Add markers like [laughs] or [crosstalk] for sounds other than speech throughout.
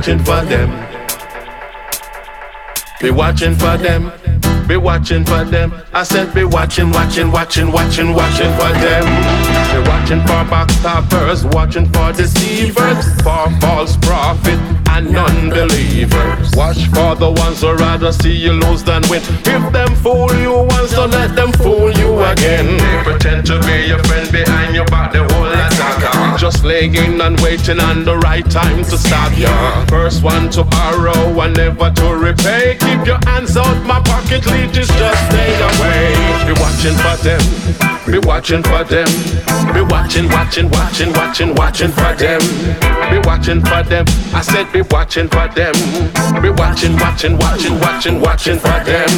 watching for them. Be watching for them. Be watching for them. I said be watching, watching, watching, watching, watching for them. Be watching for backstabbers, watching for deceivers, for false prophet and unbelievers. Watch for the ones who rather see you lose than win. If them fool you once, don't let them fool you again. They pretend to be your friend behind your back, the whole attack just laying and waiting on the right time to stop ya. First one to borrow and never to repay. Keep your hands out my pocket, leeches, just stay away. Be watching for them, be watching for them. Be watching, watching, watching, watching, watching for them. Be watching for them. I said be watching for them. Be watching, watching, watching, watching, watching for them.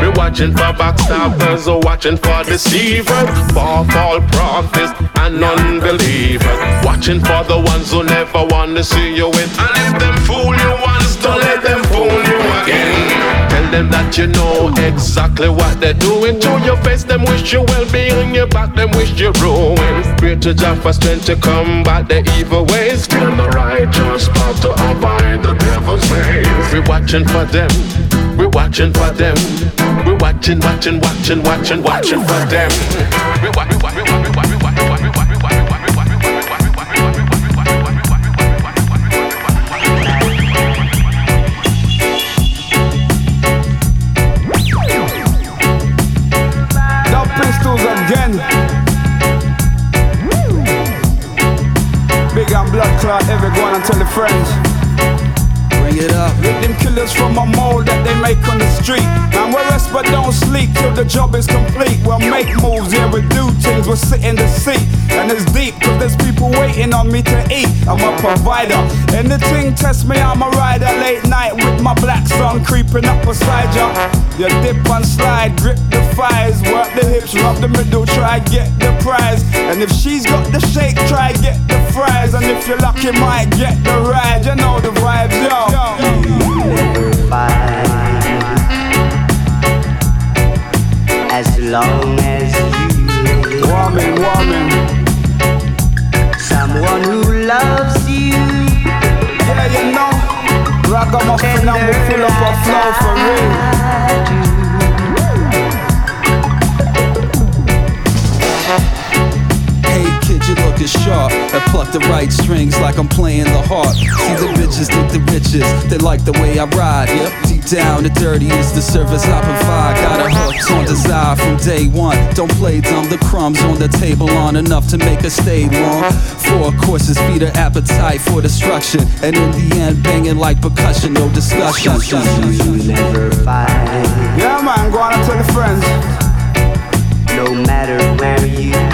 Be watching for backstabbers or oh, watching for deceivers, for fall prophets and unbelievers. Watching for the ones who never want to see you win. And if them fool you once, don't let them fool you again. Tell them that you know exactly what they're doing. To your face, them wish you well being. Your back, them wish you ruin. Pray to Jah for strength to combat the evil ways. Kill the righteous path to avoid the devil's ways. We're watching for them. We're watching for them. We're watching, watching, watching, watching, watching for them. We're watching, watching, watching, from a mold that they make on the street. Rest but don't sleep till the job is complete. We'll make moves, yeah, we do things, we'll sit in the seat. And it's deep, cause there's people waiting on me to eat. I'm a provider. Anything test me, I'm a rider. Late night with my black sun creeping up beside ya. You dip and slide, grip the thighs, work the hips, rub the middle, try get the prize. And if she's got the shake, try get the fries. And if you're lucky, might get the ride. You know the vibes, yo never as long as you woman, woman. someone who loves you. Yeah, you know, ragamuffin and we full up a flow for real. Hey kid, you looking sharp and pluck the right strings like I'm playing the harp. See the bitches think the riches, they like the way I ride. Yep, deep down the dirty is the service I provide. Got a hooked on desire from day one. Don't play dumb, the crumbs on the table aren't enough to make us stay long. Four courses feed her appetite for destruction, and in the end, banging like percussion, no discussion. You never find. Yeah, man, go on and tell the friends. No matter where you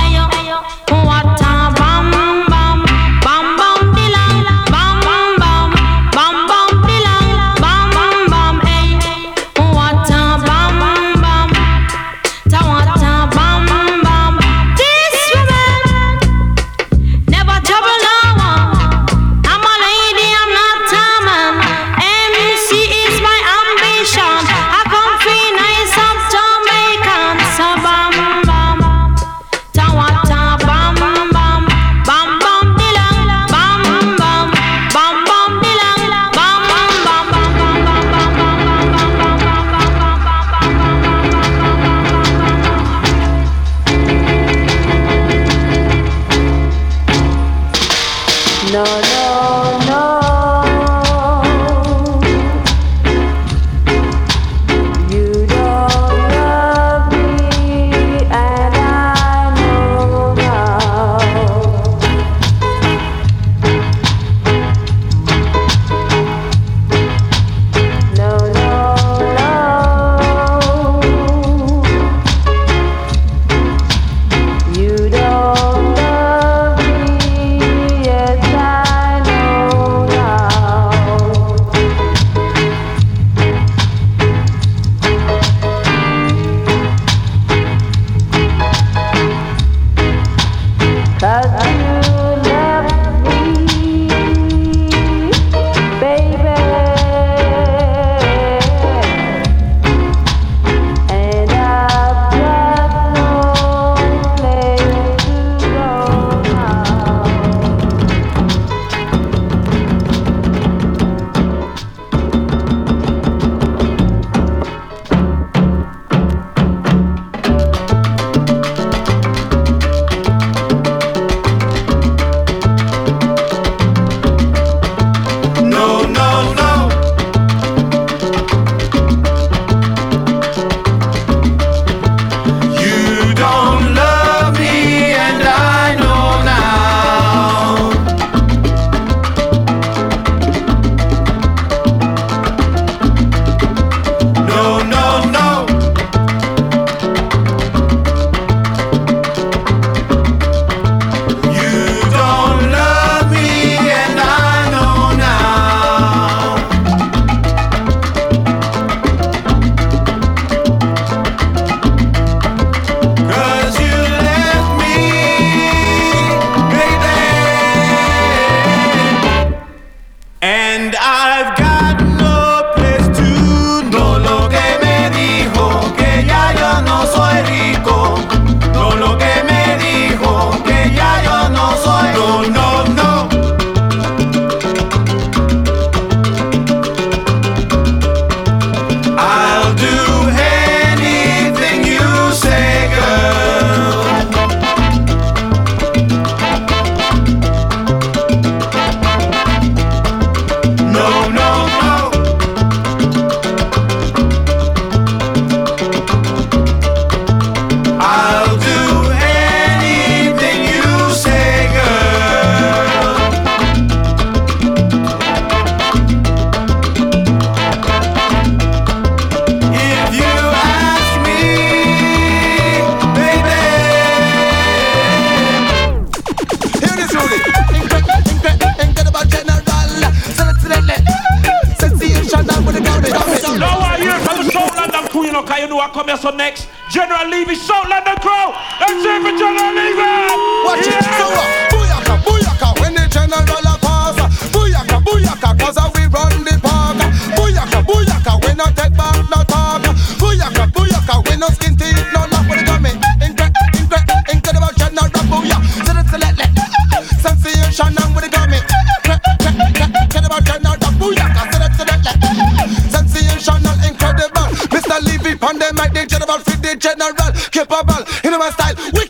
cinema style.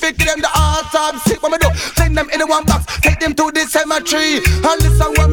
fi give them the hard time. See what me do? Send them in the one box, take them to the cemetery. And listen what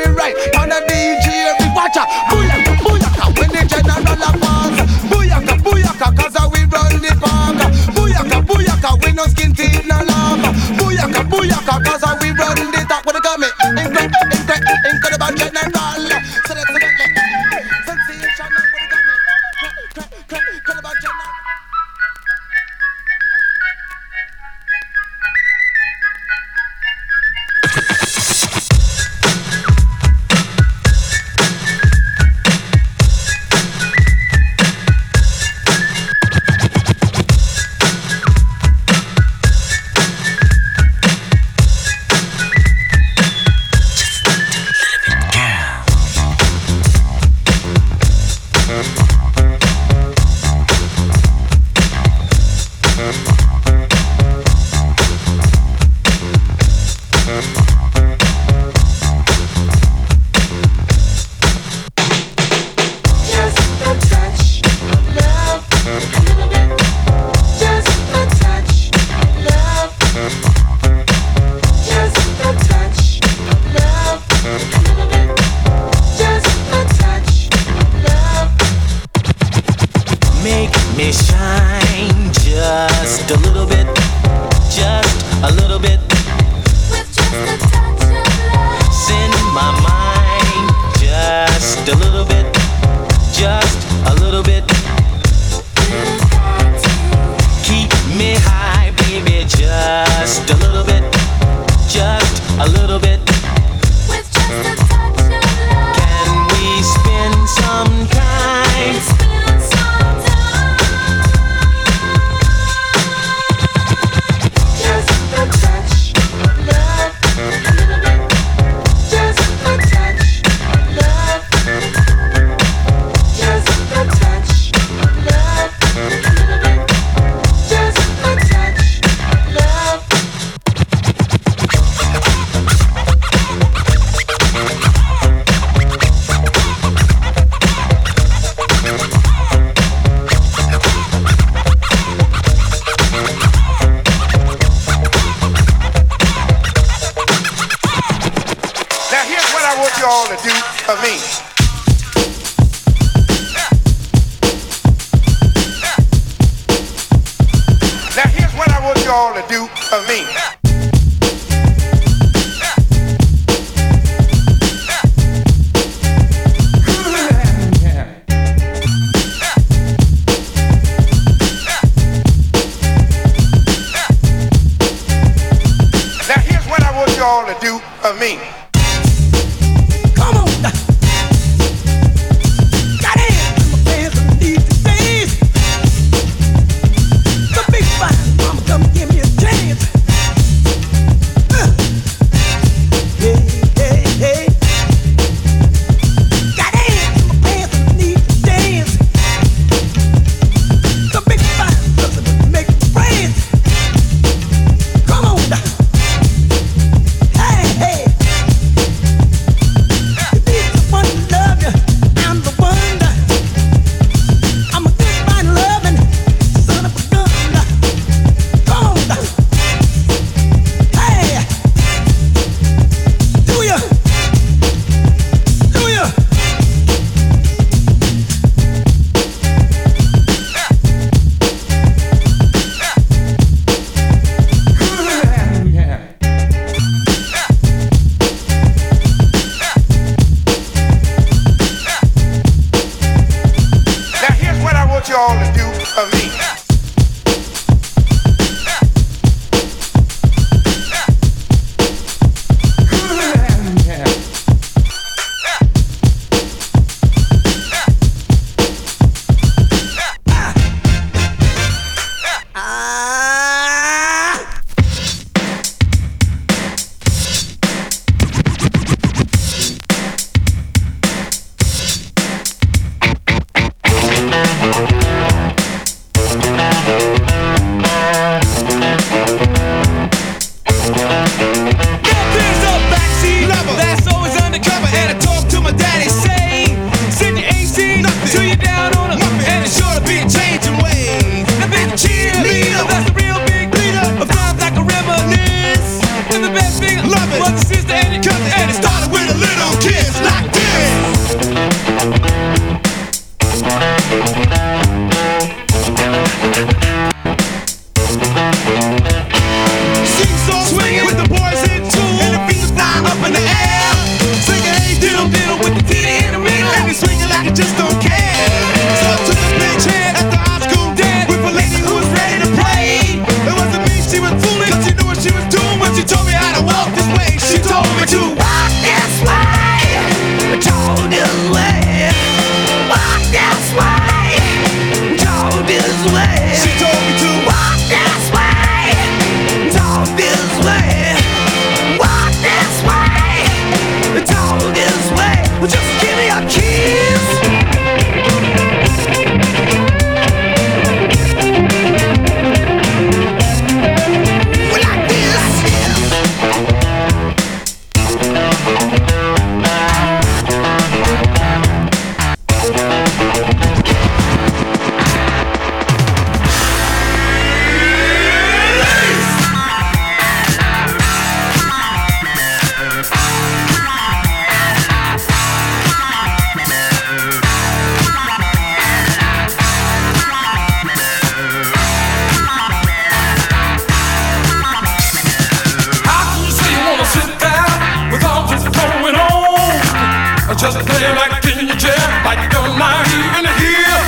Just playing back in your chair like you don't mind even here.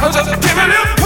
I'm just giving it.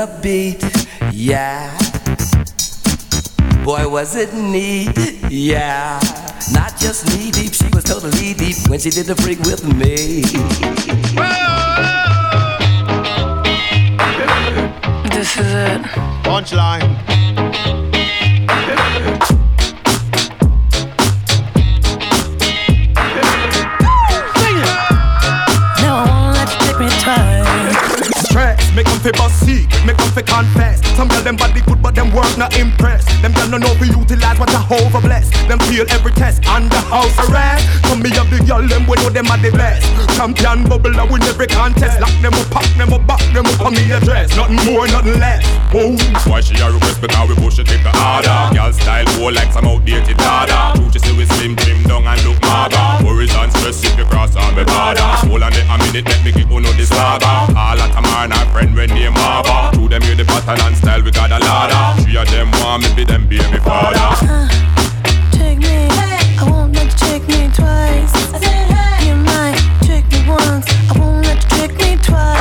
Never missed an upbeat. Yeah. Boy, was it neat. Yeah. Not just knee deep, she was totally deep when she did the freak with me. [laughs] This is it. Punchline. No, I won't let you take me twice. Stress, make them fi bust make them fi confess. Some girl them body good, but them work not impressed. Them girl no know fi utilize what Jehovah bless. Them feel every test under house arrest. Come me up the girl them we know them are the best. Champion bubble and win every contest. Lock them up, pack them up, back them up on me address. Nothing more, nothing less. Oh. Why she a request because we push it take the harder Girl style go like some outdated dada True she say we slim, trim down and look maga Worries and stress if you cross on me border Hold on it a minute, let me give you know the saga All at a man, our friend when name Marva True them hear the pattern and style, we got a ladder Three of them want me be them baby father uh, Take me. I won't let you take me twice. I said, hey. You might trick me once. I won't let you trick me twice.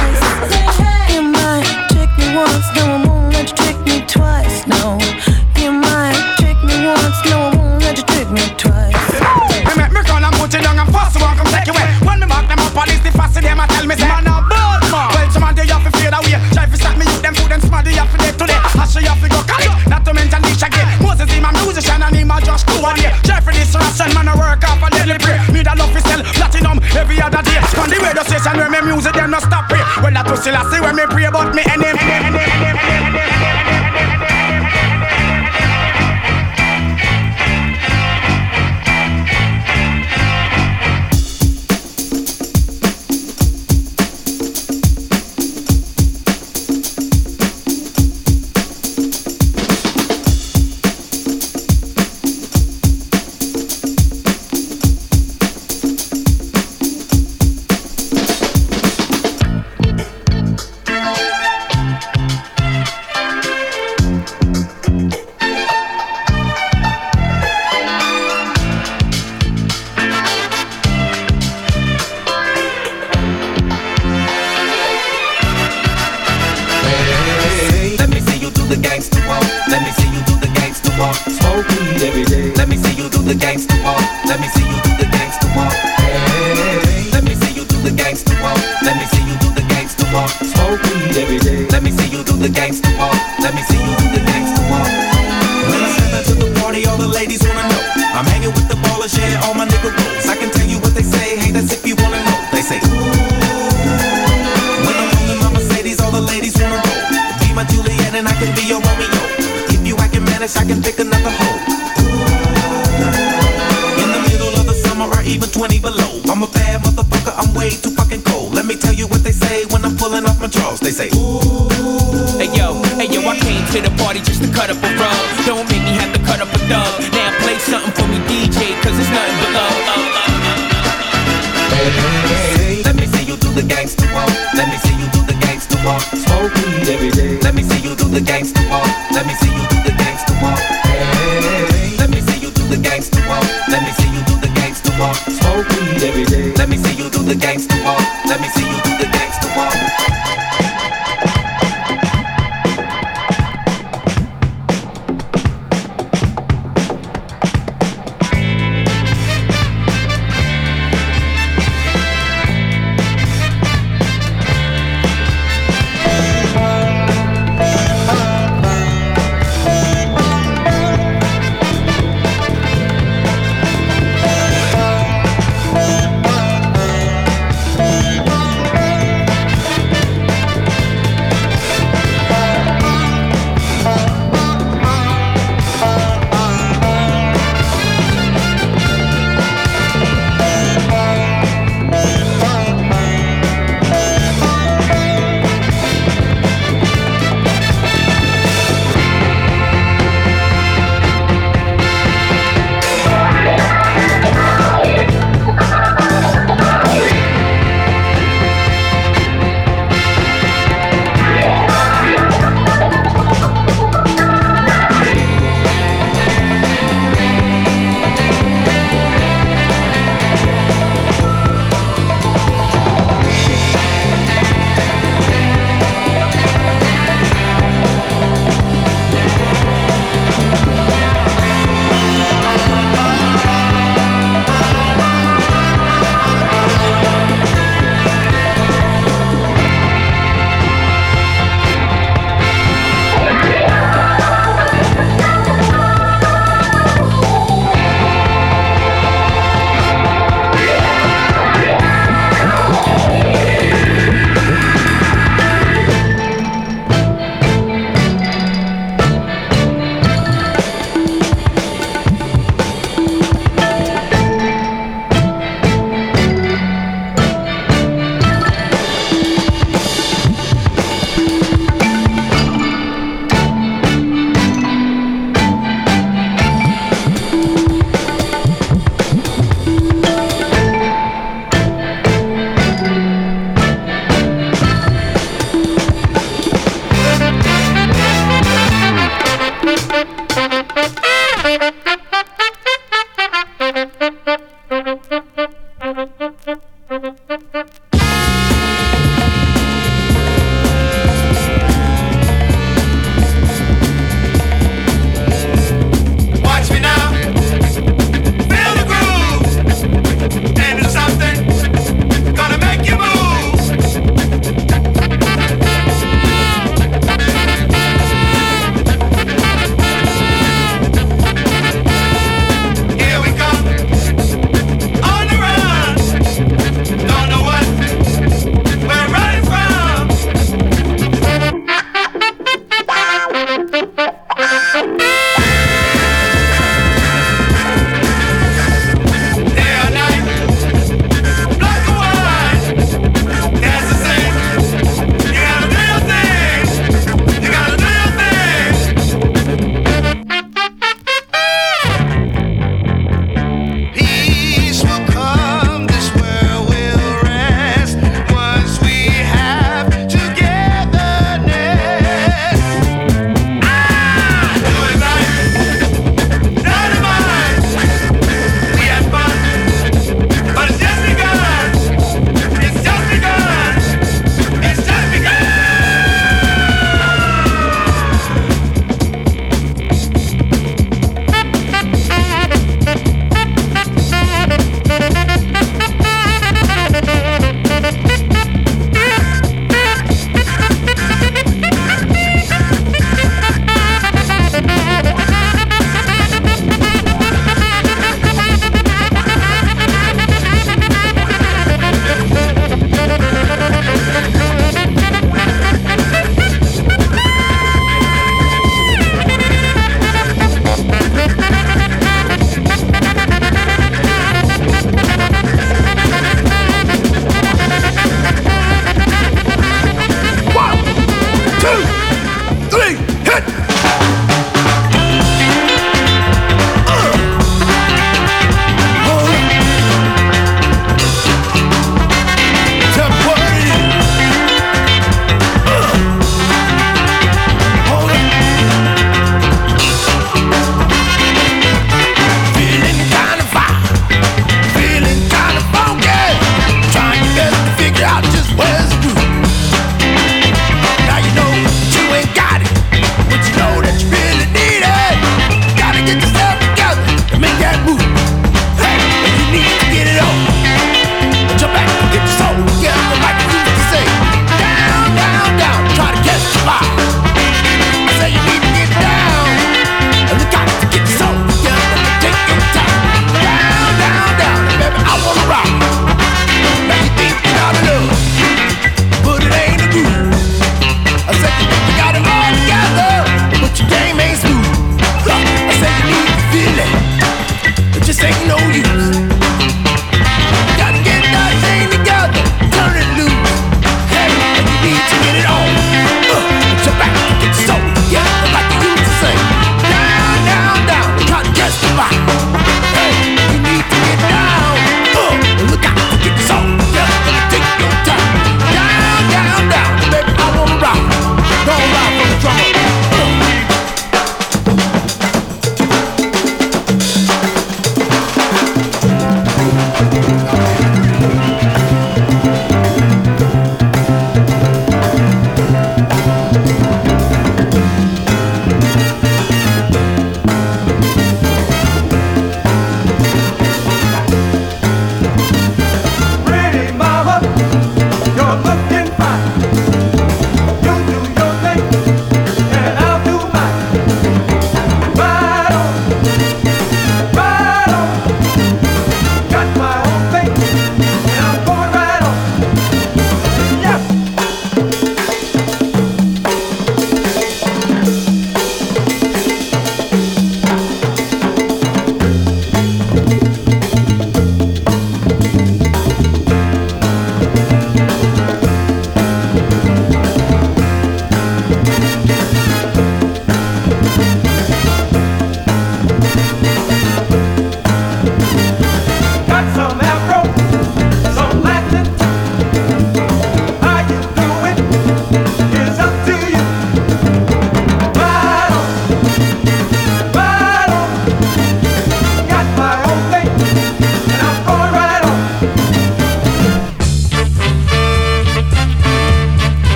Radio station where me music them no stop pray. Well, that to still I see when me pray, but me enemy, enemy, enemy, Let me see you do the gangster walk. Let me see you do the walk. Smoke weed every day. Let me see you do the walk. Let me see you do the walk. Hey. Let me see you do the walk. Let me see you do the walk. Smoke weed every day. Let me see you do the gangster walk. Let me see you do the gangster walk.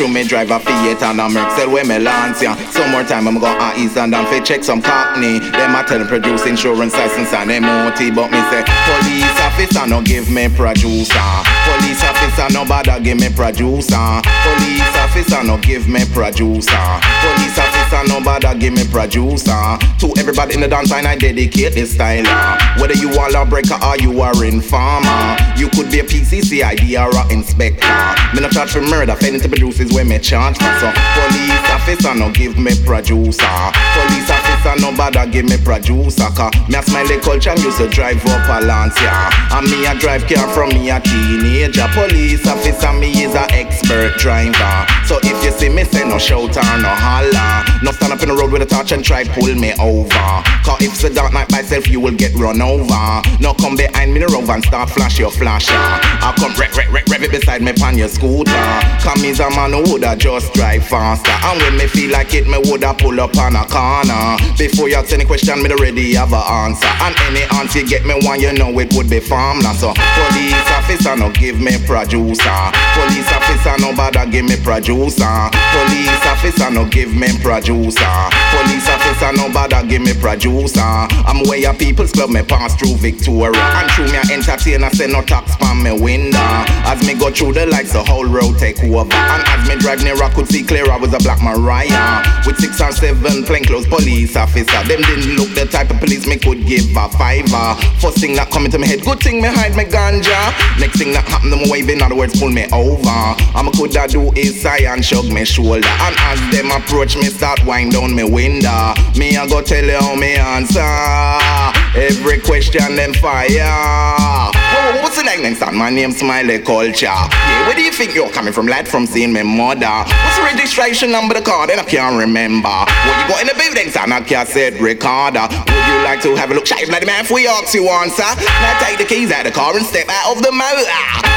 True me drive a Fiat and a Mercel where me lance ya. Some more time I'm go a east and down fi check some cockney. Them a tell produce insurance license and MOT, but me say police officer no give me producer. Police officer no bother give me producer. Police officer no give me producer. Police officer no bother give me producer. To everybody in the dance line I dedicate this style. uh. Whether you are lawbreaker or you are informer, you could be a PCC ID or a inspector. Me not charge for murder, failing to produce is where me charge for. So police officer no give me producer. Police officer no bother give me producer. Cause me a smiley culture used to drive up a Lancia. And me a drive car from me a teenager. Police officer me is a expert driver. So if you see me say no shout or no holler, no stand up in the road with a torch and try pull me over. Cause if it's a dark night by self you will get run over. No come behind me the rover and start flash your flasher. I come rev rev rev rev it beside me pan your scooter. Come is a man who woulda just drive faster. And when me feel like it, me woulda pull up on a corner. Before you ask any question, me already have a answer. And any answer you get me one, you know it would be farmland. So police officer no give me producer. Police officer no bother give me producer. Police officer no give me producer. Police officer no bother give me producer. I'm way a people's club me pass through Victoria. And through me a entertainer say no tax pan me window. As me go through the lights, the whole road take over. And as me drive near, I could see clear I was a black Maria. With six or seven plainclothes police officer. Them didn't look the type of police me could give a fiver. First thing that come into my head, good thing me hide my ganja. Next thing that happen, them wave in other words pull me over. I'm coulda do is sigh and shrug me shoulder. And as them approach me, start wind down me window. Me I go tell you how me answer. Every question them fire. Whoa, what's the name next time? My name's Smiley Culture. Yeah, where do you think you're coming from, lad? From seeing my mother. What's the registration number the car? Then I can't remember. What you got in the building, son? I can't say Ricardo. Would you like to have a look? Shave bloody man, if we ask you answer. Now take the keys out of the car and step out of the motor.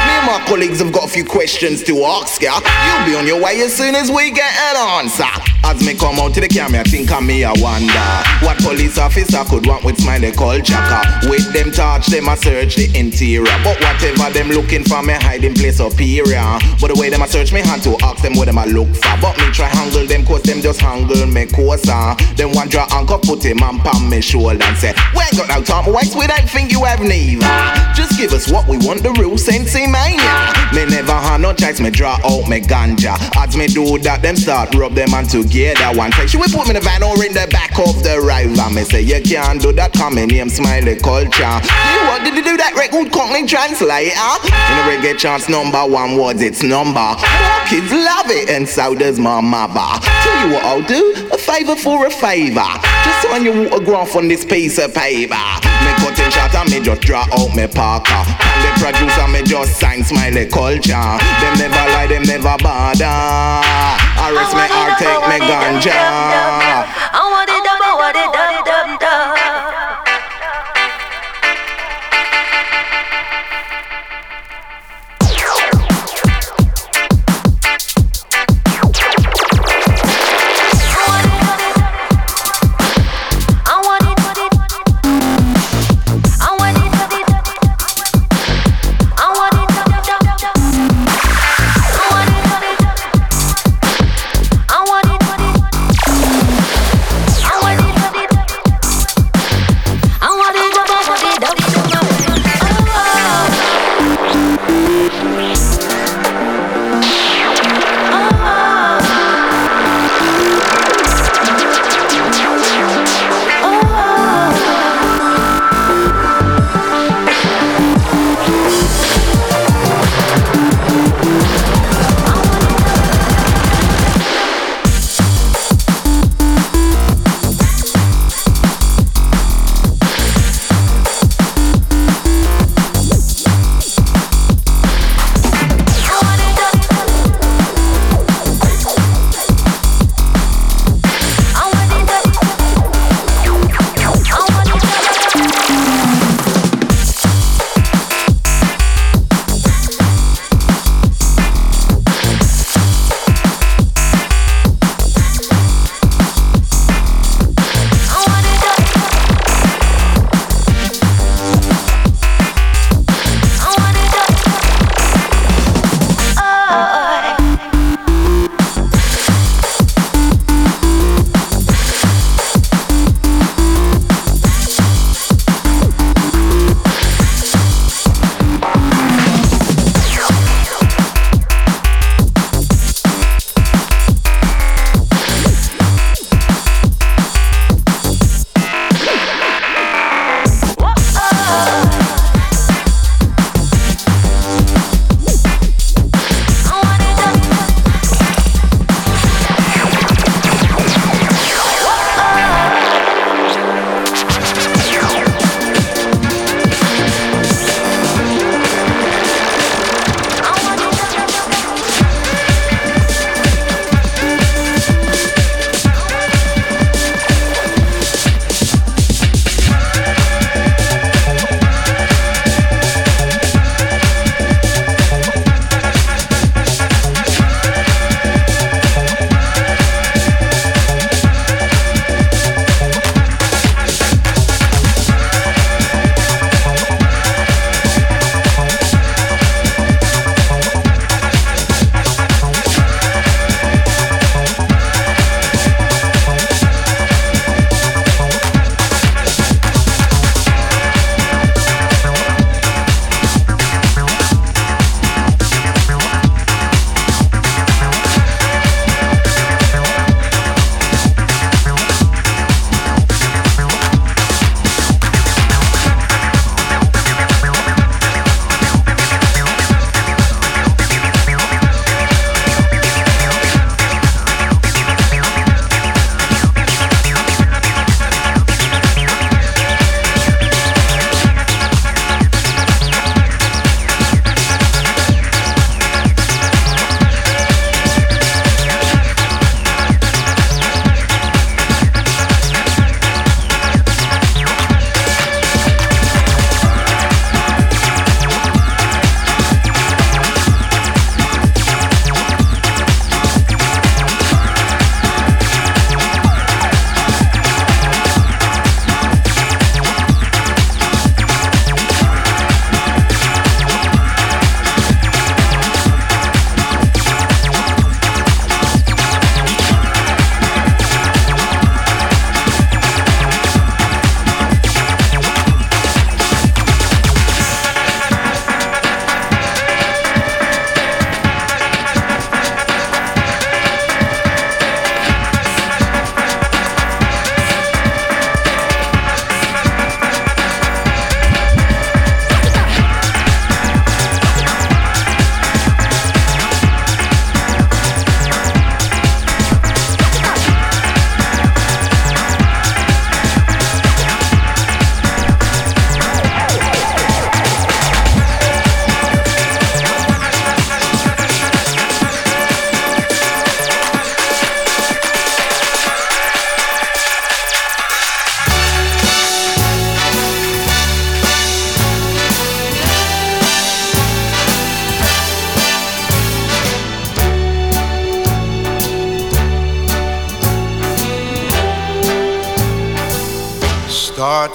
Me and my colleagues have got a few questions to ask ya. You'll be on your way as soon as we get an answer. As me come out to the camera, I think of me, I wonder what police officer could want with smiley culture. With them touch, them a search the interior. But whatever them looking for, me hiding place superior. But the way them a search me hand to ask them what them a look for. But me try handle them cause them just handle me closer. Them one draw anchor, put him on palm me shoulder and say, We ain't got no time to waste, we don't think you have neither. Just give us what we want, the real sensei mania. Me never had no choice, me draw out me ganja. As me do that, them start rub them on together. One say, she will put me in the van or in the back of the river. Me say, you can't do that, come in name smiley culture. You what did you do that record company translator? In a reggae chance, number one words, it's number. Kids love it, and so does my mother. Tell you what I'll do, a favor for a favor. Just sign your autograph on this piece of paper. Me cutting shot and me just draw out me parker. And the producer me just sign smiley culture. Them never lie, them never bother. Arrest me or take me ganja.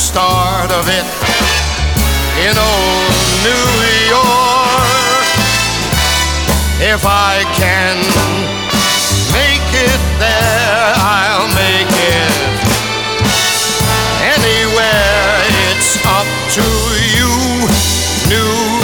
start of it in old New York. If I can make it there, I'll make it anywhere. It's up to you, New